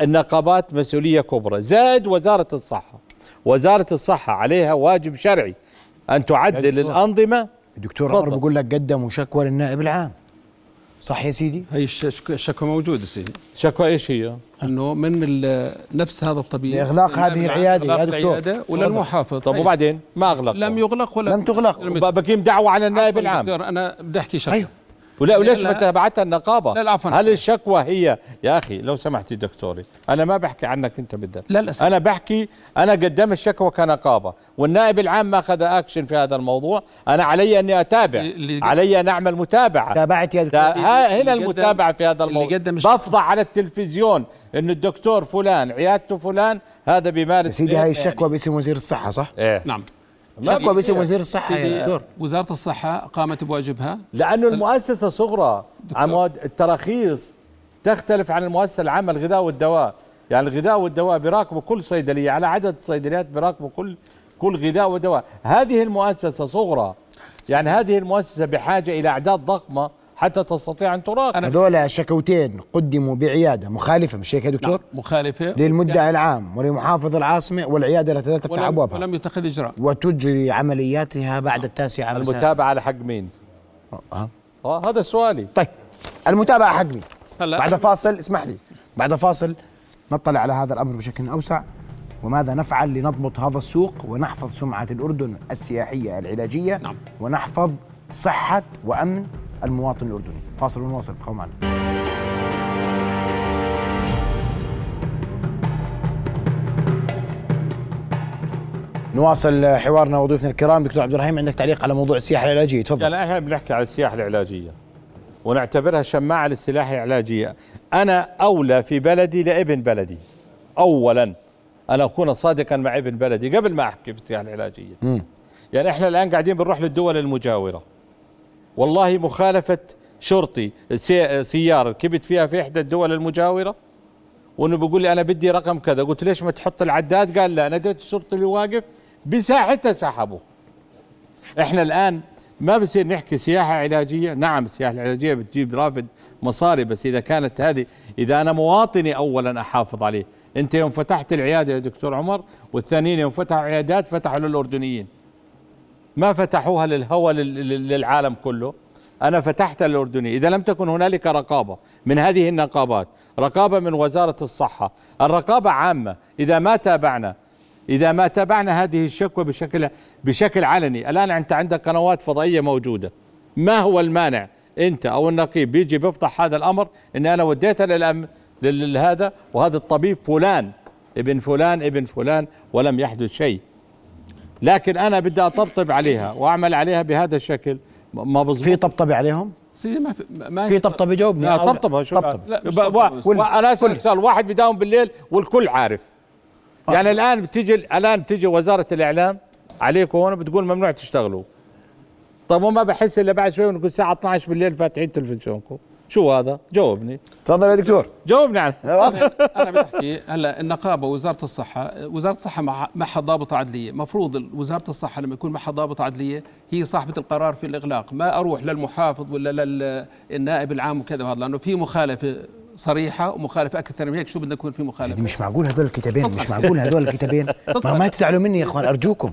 النقابات مسؤولية كبرى. زائد وزارة الصحة. وزارة الصحة عليها واجب شرعي أن تعدل الأنظمة الدكتور عمر بيقول لك قدموا شكوى للنائب العام. صح يا سيدي؟ هي الش- الشكوى موجودة سيدي. شكوى إيش هي؟ إنه من ال- نفس هذا الطبيب. النائب هذه العام، العيادة يا دكتور. العيادة وللمحافظ طب. وبعدين؟ ما اغلق لم يغلق ولا لم تغلق. بقيم دعوة على النائب العام. دكتور، أنا بدي أحكي شغلة. أيوه. ولا وليش ما تابعتها النقابة؟ لا لا عفوا. هل الشكوى هي؟ يا أخي لو سمحتي دكتوري أنا ما بحكي عنك أنت بالذات لا لا أنا بحكي أنا قدمت الشكوى كنقابة والنائب العام ما أخذ اكشن في هذا الموضوع. أنا علي أني أتابع. علي أن أعمل متابعة. تابعت يا دكتور. هنا المتابعة في هذا الموضوع. بفضح على التلفزيون انه الدكتور فلان عيادته فلان هذا بيمارس سيدي هاي؟ الشكوى باسم وزير الصحة صح؟ إيه. نعم. شكوى باسم وزير الصحة يا دكتور. وزارة الصحة قامت بواجبها. لأنه المؤسسة صغرى عمود التراخيص تختلف عن المؤسسة العامة الغذاء والدواء. يعني الغذاء والدواء بيراقبوا كل صيدلية على عدد الصيدليات بيراقبوا كل كل غذاء ودواء. هذه المؤسسة صغرى. يعني هذه المؤسسة بحاجة إلى أعداد ضخمة حتى تستطيع أن تراقب هذول شكوتين قدموا بعيادة مخالفة مش هيك يا دكتور؟ نعم، مخالفة للمدعي العام ولمحافظ العاصمة والعيادة لا تزال تفتح ولم, أبوابها ولم يتخذ إجراء وتجري عملياتها بعد التاسعة مساء المتابعة على حق مين؟ آه. آه هذا سؤالي طيب المتابعة حق مين؟ هلا بعد فاصل اسمح لي بعد فاصل نطلع على هذا الأمر بشكل أوسع وماذا نفعل لنضبط هذا السوق ونحفظ سمعة الأردن السياحية العلاجية نعم. ونحفظ صحة وأمن المواطن الأردني. فاصل ونواصل ابقوا معنا. نواصل حوارنا وضيوفنا الكرام. دكتور عبد الرحيم عندك تعليق على موضوع السياحة العلاجية؟ تفضل. يعني إحنا بنحكي على السياحة العلاجية ونعتبرها شماعة للسلاح العلاجية. أنا أولى في بلدي لابن بلدي. اولا أنا أكون صادقا مع ابن بلدي قبل ما أحكي في السياحة العلاجية. مم. يعني إحنا الآن قاعدين بنروح للدول المجاورة. والله مخالفة شرطي سي- سيارة. ركبت فيها في إحدى الدول المجاورة؟ وأنه بيقول لي أنا بدي رقم كذا. قلت ليش ما تحط العداد؟ قال لا ناديت الشرطي اللي واقف بساحتها سحبه. إحنا الآن ما بصير نحكي سياحة علاجية. نعم السياحة العلاجية بتجيب رافد مصاري بس إذا كانت هذه إذا أنا مواطني اولا أحافظ عليه. أنت يوم فتحت العيادة يا دكتور عمر والثانيين يوم فتحوا عيادات فتحوا للأردنيين. ما فتحوها للهوى لل- لل- للعالم كله. أنا فتحتها للأردني إذا لم تكن هنالك رقابة من هذه النقابات رقابة من وزارة الصحة الرقابة عامة. إذا ما تابعنا إذا ما تابعنا هذه الشكوى بشكل بشكل علني. الآن أنت عندك قنوات فضائية موجودة. ما هو المانع؟ أنت أو النقيب بيجي بيفضح هذا الأمر إن أنا وديتها للأم لل- لهذا وهذا الطبيب فلان ابن فلان ابن فلان ولم يحدث شيء. لكن أنا بدي أطبطب عليها وأعمل عليها بهذا الشكل. ما بظبط. في طبطبه عليهم؟ سيدي ما في ما في طبطبه جاوبني لا أو طبطبها شو طبطب. لا،. وأنا اسالك سؤال واحد بداوم بالليل والكل عارف. يعني الآن بتيجي الآن بتيجي وزارة الإعلام عليكم هون بتقول ممنوع تشتغلوا. طب وما بحس إلا بعد شوي نقول الساعة 12 بالليل فاتحين تلفزيونكم. شو هذا؟ جاوبني. تفضل يا دكتور. جاوبني عن أنا بحكي هلا النقابة وزارة الصحة وزارة الصحة مع معها ضابطه عدلية. مفروض وزارة الصحة لما يكون معها ضابطه عدلية هي صاحبة القرار في الإغلاق. ما أروح للمحافظ ولا للنائب العام وكذا وهذا لأنه في مخالفة صريحة ومخالفة أكثر من هيك. شو بدنا نكون في مخالفة؟ مش معقول هذول الكتابين مش معقول هذول الكتابين. ما. ما تزعلوا مني يا إخوان أرجوكم.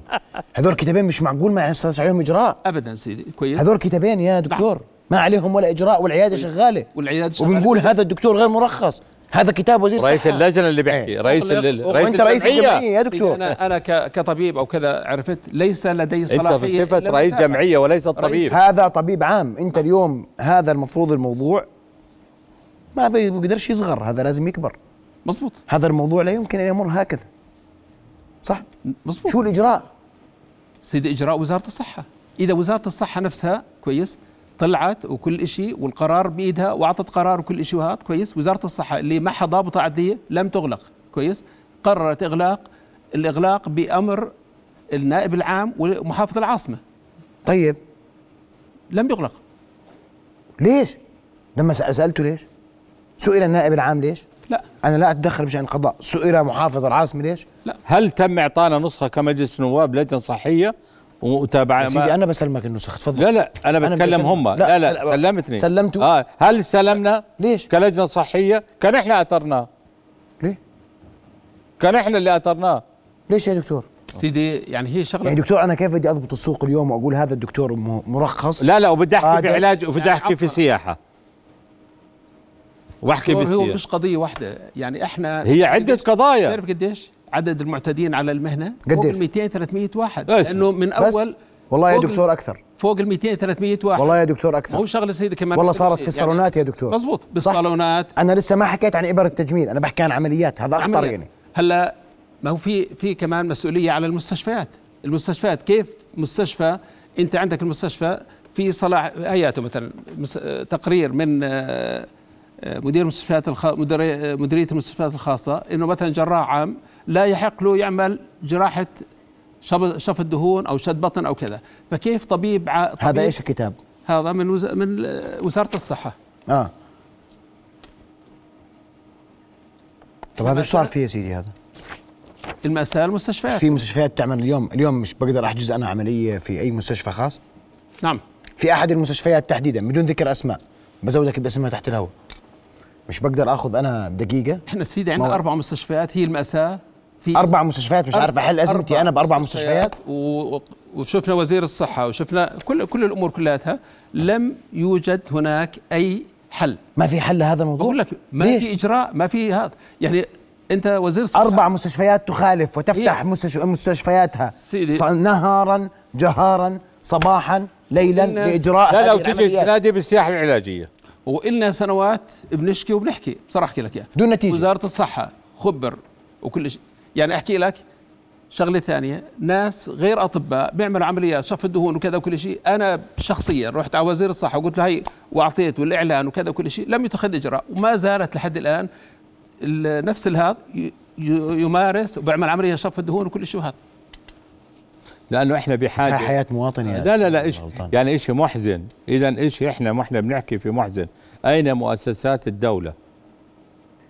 هذول الكتابين مش معقول ما ينصص عليهم اجراء ابدا سيدي كويس. هذول كتابين يا دكتور. ما عليهم ولا إجراء والعيادة شغالة. والعيادة شغالة. وبنقول هذا الدكتور غير مرخص. هذا كتاب وزير رئيس الصحة. اللجنة اللي بيحكي رئيس ال- رئيس وأنت رئيس الجمعية. يا دكتور. أنا أنا ك- كطبيب أو كذا عرفت؟ ليس لدي أنت صلاحية بصفه إلا رئيس. جمعية وليس طبيب. هذا طبيب عام. أنت اليوم هذا المفروض الموضوع ما بيقدرش يصغر هذا لازم يكبر. مزبوط هذا الموضوع لا يمكن أن يمر هكذا. صح؟ مزبوط شو الإجراء؟ سيدي إجراء وزارة الصحة. إذا وزارة الصحة نفسها كويس طلعت وكل شيء والقرار بإيدها وأعطت قرار وكل شيء وهذا كويس. وزارة الصحة اللي معها ضابطه عدليه لم تغلق كويس. قررت إغلاق الإغلاق بأمر النائب العام ومحافظ العاصمة. طيب. لم يغلق. ليش؟ لما سألته ليش؟ سئل النائب العام ليش؟ لا. أنا لا أتدخل بشأن القضاء. سئل محافظ العاصمة ليش؟ هل تم إعطانا نسخة كمجلس نواب لجنة صحية ومتابعه يا سيدي أنا بسلمك النسخ تفضل. لا لا أنا أنا بتكلم بسلم- هم. لا، لا لا, سل- سلمتني. سلمته؟ آه هل سلمنا؟ ليش؟ كلجنة صحية. كان إحنا اثرناه ليه؟ كان إحنا اللي أثرناه. ليش يا دكتور؟ سيدي يعني هي شغله يعني دكتور أنا كيف بدي أضبط السوق اليوم وأقول هذا الدكتور مرخص؟ لا لا وبدي أحكي في قادر. علاج وبدي أحكي في سياحة. وأحكي هو بالسياحه مش قضية واحدة. يعني إحنا هي عدة قضايا. تعرف قديش؟ عدد المعتدين على المهنة قديش؟ فوق ال 200 300 واحد. لأنه من بس. أول والله يا دكتور أكثر. فوق ال 200 300 واحد. والله يا دكتور أكثر. شغلة سيدي كمان والله صارت. في الصالونات يا دكتور. مزبوط بالصالونات. أنا لسه ما حكيت عن ابر التجميل أنا بحكي عن عمليات هذا أخطر عمليات. يعني. هلا ما هو في في كمان مسؤولية على المستشفيات. المستشفيات كيف مستشفى أنت عندك المستشفى في صلاح اياته مثلا تقرير من آه، مدير المستشفيات الخ... مدير... مديرية المستشفيات الخاصة إنه مثلا جراح عام لا يحق له يعمل جراحة شف شف الدهون أو شد بطن أو كذا فكيف طبيب, ع... طبيب هذا إيش الكتاب؟ هذا من وز... من وزارة الصحة آه طب هذا إيش صار فيه يا سيدي هذا؟ المأساة المستشفيات في مستشفيات تعمل اليوم اليوم مش بقدر أحجز أنا عملية في أي مستشفى خاص؟ نعم في أحد المستشفيات تحديدا بدون ذكر أسماء بزودك باسمها تحت الهواء مش بقدر آخذ أنا دقيقة. إحنا سيدي عندنا أربع مستشفيات هي المأساة. في أربع مستشفيات مش عارف احل ازمتي أنا بأربع مستشفيات؟ و... وشفنا وزير الصحة وشفنا كل كل الأمور كلها. لم يوجد هناك أي حل. ما في حل لهذا الموضوع؟ بقول لك ما ليش؟ في إجراء ما في هذا. يعني أنت وزير الصحه أربع مستشفيات تخالف وتفتح مستش... مستشفياتها. سيدي. نهارا جهارا صباحا ليلا لإجراء لا لو هذه تجي العمليات. تنادي بالسياحة العلاجية. وإلنا سنوات بنشكي وبنحكي بصراحة أحكي لك إياها. دون نتيجة. وزارة الصحة خبر وكل شيء. يعني أحكي لك شغلة ثانية. ناس غير أطباء بيعملوا عمليات شف الدهون وكذا وكل شيء. أنا شخصيا رحت على وزير الصحة وقلت له هي وأعطيت والإعلان وكذا وكل شيء. لم يتخذ إجراء وما زالت لحد الآن ال- نفس الهذا يمارس وبيعمل عملية شف الدهون وكل شيء. وهذا لأنه إحنا بحاجة. حياة مواطن يا لا لا لا إيش. يعني شيء محزن؟ اذا إيش إحنا ما إحنا بنحكي في محزن. أين مؤسسات الدولة؟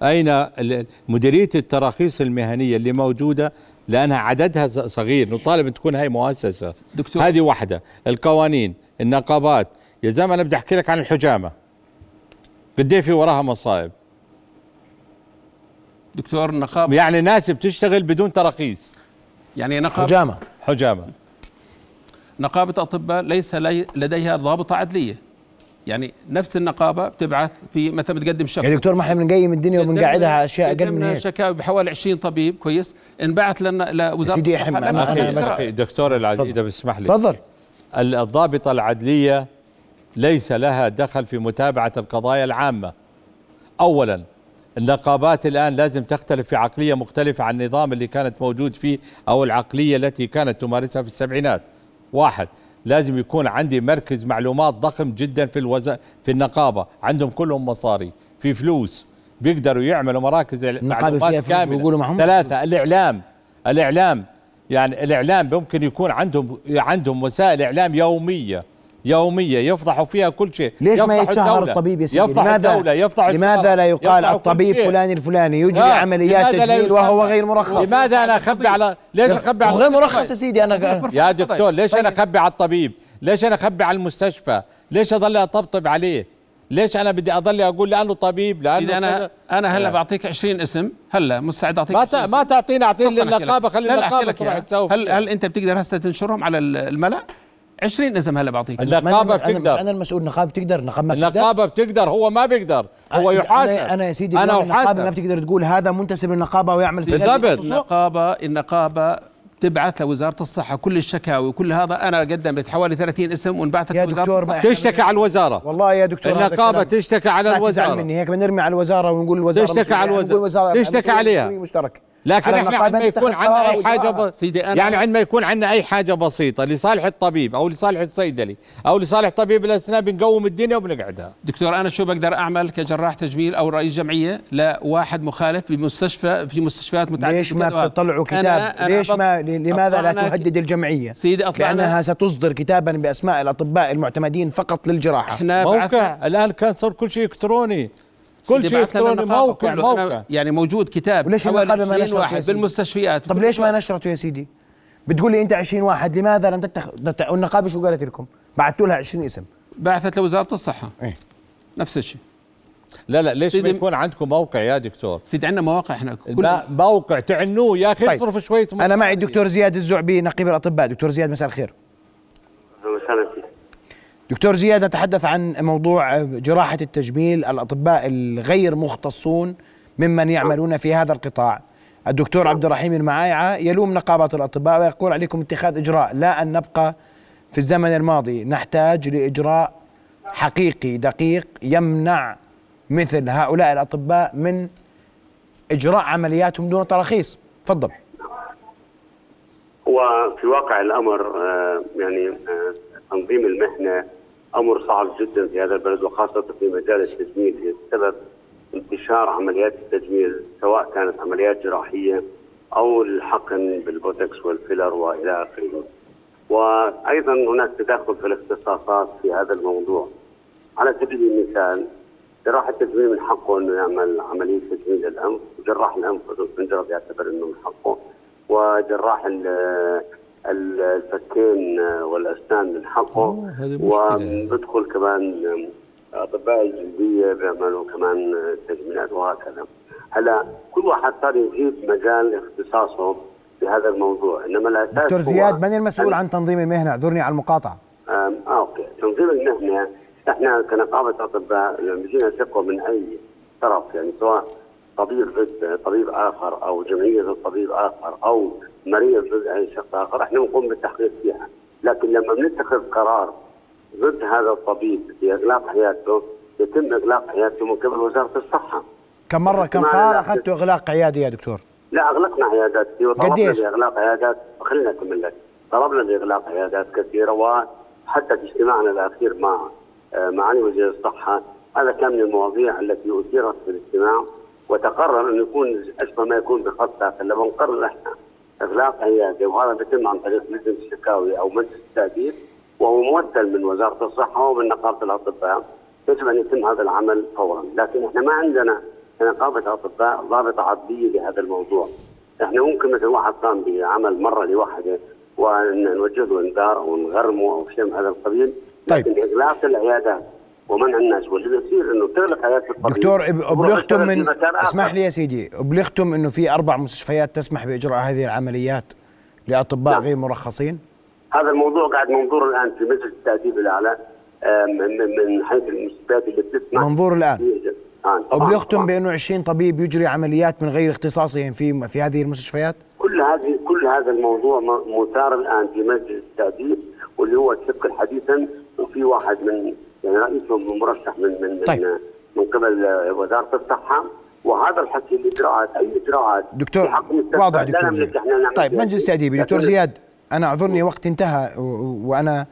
أين ال- مديرية التراخيص المهنية اللي موجودة؟ لأنها عددها ص- صغير. نطالب أن تكون هاي مؤسسة. دكتور. هذه واحدة. القوانين النقابات. يا زلمة أنا بدي أحكي لك عن الحجامة. قد إيه في وراها مصائب. دكتور نقابة. يعني ناس بتشتغل بدون تراخيص. يعني نقابة. حجامة. حجامه نقابة أطباء ليس لي لديها ضابطة عدلية. يعني نفس النقابة بتبعث في متى بتقدم شكوى يا دكتور ما إحنا بنقيم الدنيا وبنقعدها على أشياء أقل من هيك. شكاوي بحوالي 20 طبيب كويس. انبعث لنا لوزاره سيدي أنا- بس- إجراء. أخي دكتور العزيز إذا بسمح لي. تفضل. ال- الضابطة العدلية ليس لها دخل في متابعة القضايا العامة. أولا النقابات الآن لازم تختلف في عقلية مختلفة عن النظام اللي كانت موجود فيه أو العقلية التي كانت تمارسها في السبعينات. واحد لازم يكون عندي مركز معلومات ضخم جدا في الوز... في النقابة. عندهم كلهم مصاري في فلوس بيقدروا يعملوا مراكز معلومات كاملة. ثلاثة الإعلام. الإعلام يعني الإعلام ممكن يكون عندهم عندهم وسائل إعلام يومية. يومية يفضحوا فيها كل شيء ليش ما يتشهر الدولة. الطبيب يا سيدي يفضحوا لماذا الدولة يفضحوا لماذا لا يقال الطبيب شيء. فلان الفلاني يجري لا، عمليات تجميل وهو؟ غير مرخص لماذا أنا أخبي على ليش أخبي على غير مرخص يا سيدي أنا يا دكتور ليش أنا أخبي على الطبيب ليش أنا أخبي على المستشفى ليش أضل أطبطب عليه ليش أنا بدي أضل أقول لأنه طبيب لأنه إذا أنا كذا؟ أنا هلا لا. بعطيك 20 اسم هلا مستعد أعطيك ما 20 ت- ما تعطينا أحكي لك. للنقابة خلي لك تروح. تسوي هل. هل أنت بتقدر هسه تنشرهم على ال- الملأ 20 اسم هلا بعطيك النقابة أنا- أنا مش بتقدر أنا المسؤول النقابة بتقدر النقابة ما بتقدر النقابة بتقدر هو ما بيقدر هو أنا- يحاسب أنا أنا يا سيدي أنا اليوم النقابة ما بتقدر تقول هذا منتسب للنقابة ويعمل في بالضبط. تخصصه. النقابة النقابة تبعث لوزارة الصحة كل الشكاوي وكل هذا أنا قدمت حوالي 30 اسم وانبعثت يا دكتور الصحة تشتكي على الوزارة والله يا دكتور كلام. تشتكي على الوزارة مني هيك بنرمي على الوزارة ونقول الوزارة تشتكي. على. الوزارة تشتكي عليها. مشترك لكن إحنا عندما يكون عندنا أي حاجة. ب... سيدي أنا- يعني عندما يكون عندنا أي حاجة بسيطة لصالح الطبيب أو لصالح الصيدلي أو لصالح طبيب الأسنان بنقوم الدنيا وبنقعدها. دكتور أنا شو بقدر أعمل كجراح تجميل أو رئيس جمعية لواحد مخالف بمستشفى في مستشفيات متعددة؟ ليش ما. بتطلعوا أنا- كتاب؟ أنا ليش بط- ما لماذا لا تهدد الجمعية؟ سيدي أطلعنا لأنها ستصدر كتابا بأسماء الأطباء المعتمدين فقط للجراحة. إحنا موقع الآن كان صار كل شيء إلكتروني. كل شيء إلكتروني موقع موقع. يعني موجود كتاب وليش حوالي ما 20 نشرت يا واحد؟ بالمستشفيات. طب ليش ما نشرته يا سيدي؟ بتقول لي أنت 20 واحد لماذا لم تتخ... تت- والنقابة شو قالت لكم؟ بعثتوا لها 20 اسم. بعثت لوزارة الصحة. إيه. نفس الشيء. لا لا ليش ما يكون عندكم موقع يا دكتور؟ سيدي عندنا مواقع إحنا كل موقع تعنوه يا أخي طيب. اصرف شوية أنا معي الدكتور زياد الزعبي نقيب الأطباء. دكتور زياد مساء الخير. دكتور زياد نتحدث عن موضوع جراحة التجميل الأطباء الغير مختصون ممن يعملون في هذا القطاع. الدكتور عبد الرحيم المعايعة يلوم نقابة الأطباء ويقول عليكم اتخاذ إجراء لا أن نبقى في الزمن الماضي. نحتاج لإجراء حقيقي دقيق يمنع مثل هؤلاء الأطباء من إجراء عملياتهم دون تراخيص. تفضل. وفي واقع الأمر آه، يعني آه، تنظيم المهنة أمر صعب جدا في هذا البلد وخاصة في مجال التجميل بسبب انتشار عمليات التجميل سواء كانت عمليات جراحية أو الحقن بالبوتكس والفيلر وإلى آخره. وأيضا هناك تدخل في الاختصاصات في هذا الموضوع. على سبيل المثال جراح التجميل من حقه أنه يعمل عملية تجميل الأنف، وجراح الأنف الخنجره يعتبر أنه من حقه، وجراح الفكين والأسنان من حقه. وبدخل كمان أطباء الجلدية بيعملوا كمان تجميلات وهكذا. هلا كل واحد صار يجيب مجال اختصاصه بهذا الموضوع، إنما الأساس دكتور زياد من المسؤول عن تنظيم المهنة؟ أعذرني على المقاطعة. آه أوكي. تنظيم المهنة إحنا كنقابة أطباء لما بيجينا ثقة من أي طرف يعني سواء طبيب ضد طبيب آخر أو جمعية ضد طبيب آخر أو مريض ضد اي شخص اخر إحنا بنقوم بالتحقيق فيها. لكن لما بنتخذ قرار ضد هذا الطبيب باغلاق حياته يتم إغلاق حياته من قبل وزارة الصحة. كم مرة كم قرار. أخذتوا إغلاق عيادي يا دكتور؟ لا أغلقنا عيادات. كثيره وطلبنا قديش؟ باغلاق عيادات خلينا اكمل لك طلبنا باغلاق عيادات كثيرة وحتى في اجتماعنا الأخير مع آه، معالي وزير الصحة هذا كان من المواضيع التي أثيرت في الاجتماع وتقرر انه يكون أشبه ما يكون بخط داخل لما نقرر إحنا. إغلاق عياده وهذا بيتم عن طريق لجنه الشكاوي أو مجلس التأديب وهو ممثل من وزارة الصحة ومن نقابة الأطباء يجب أن يتم هذا العمل فورا لكن إحنا ما عندنا كنقابه اطباء ضابطة عضليه لهذا الموضوع إحنا ممكن مثل واحد قام بعمل مرة لوحده ونوجه له إنذار أو نغرمه أو شيء من هذا القبيل طيب. لكن إغلاق العيادات ومنع الناس. واللي بيصير إنه تغلق عياده الطبيب. دكتور أبلغتم من. اسمح لي يا سيدي. أبلغتم إنه في أربع مستشفيات تسمح بإجراء هذه العمليات لأطباء غير مرخصين؟ هذا الموضوع قاعد منظور الآن في مجلس التاديب الأعلى آه، من حيث المستشفيات اللي بتسمح. منظور الآن. في- آه، أبلغتم. بأنه 20 طبيب يجري عمليات من غير اختصاصهم في في هذه المستشفيات؟ كل هذه كل هذا الموضوع مثار الآن في مجلس التاديب واللي هو تشكل حديثا وفي واحد من يعني رئيسهم مرشح من من طيب. من, من قبل وزارة الصحة وهذا الحكي الإجراءات أي إجراءات دكتور واضح دكتور زياد طيب مجلس شيء. تأديبي دكتور زياد أنا أعذرني وقت انتهى و- و- وأنا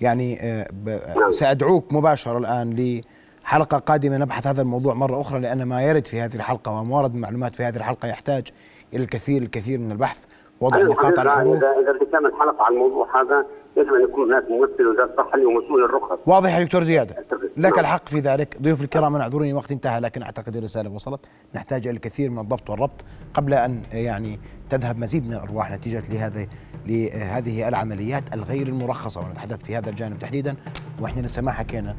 يعني آه، ب- سأدعوك مباشرة الآن لحلقة قادمة نبحث هذا الموضوع مرة أخرى لأن ما يرد في هذه الحلقة وما ورد من معلومات في هذه الحلقة يحتاج إلى الكثير الكثير من البحث وضع نقاط على الحروف اذا إذا بدي تعمل حلقة على الموضوع هذا يجب أن يكون هناك ممثل وزارة الصحة اللي هو مسؤول الرخص. واضح يا دكتور زياد. لك نعم. الحق في ذلك. ضيوف الكرام أنا اعذروني وقت انتهى لكن أعتقد الرسالة وصلت. نحتاج إلى الكثير من الضبط والربط قبل أن يعني تذهب مزيد من الأرواح نتيجة لهذه لهذه العمليات الغير المرخصة ونتحدث في هذا الجانب تحديدا. وإحنا لسه ما حكينا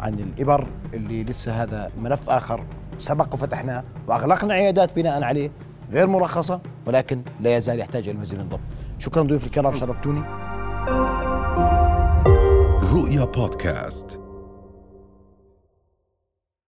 عن الإبر اللي لسه هذا ملف آخر سبق وفتحناه وأغلقنا عيادات بناء عليه. غير مرخصة ولكن لا يزال يحتاج إلى المزيد من الضبط شكرا ضيوف الكرام شرفتوني. رؤيا بودكاست.